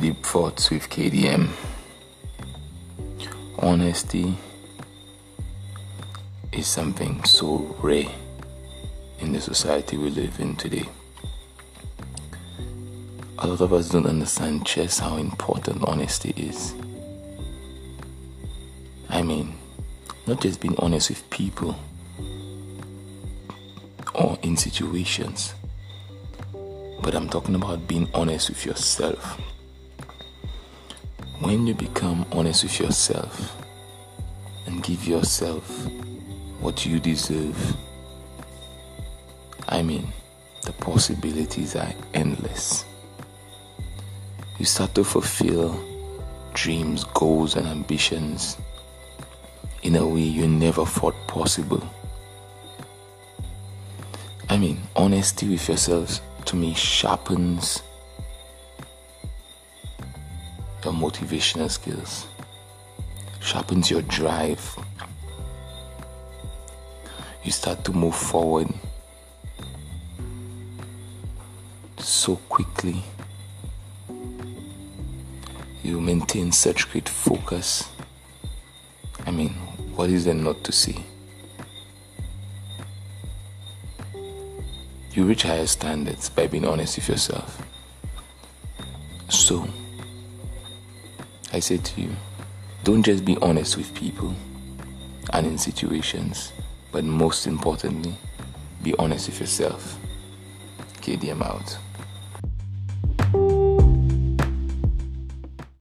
Deep Thoughts with KDM. Honesty is something so rare in the society we live in today. A lot of us don't understand just how important honesty is. I mean, not just being honest with people or in situations, but I'm talking about being honest with yourself. When you become honest with yourself and give yourself what you deserve, I mean, the possibilities are endless. You start to fulfill dreams, goals, and ambitions in a way you never thought possible. I mean, honesty with yourselves to me sharpens your motivational skills, sharpens your drive. You start to move forward so quickly. You maintain such great focus. I mean, what is there not to see? You reach higher standards by being honest with yourself. So, I say to you, don't just be honest with people and in situations, but most importantly, be honest with yourself. KDM out.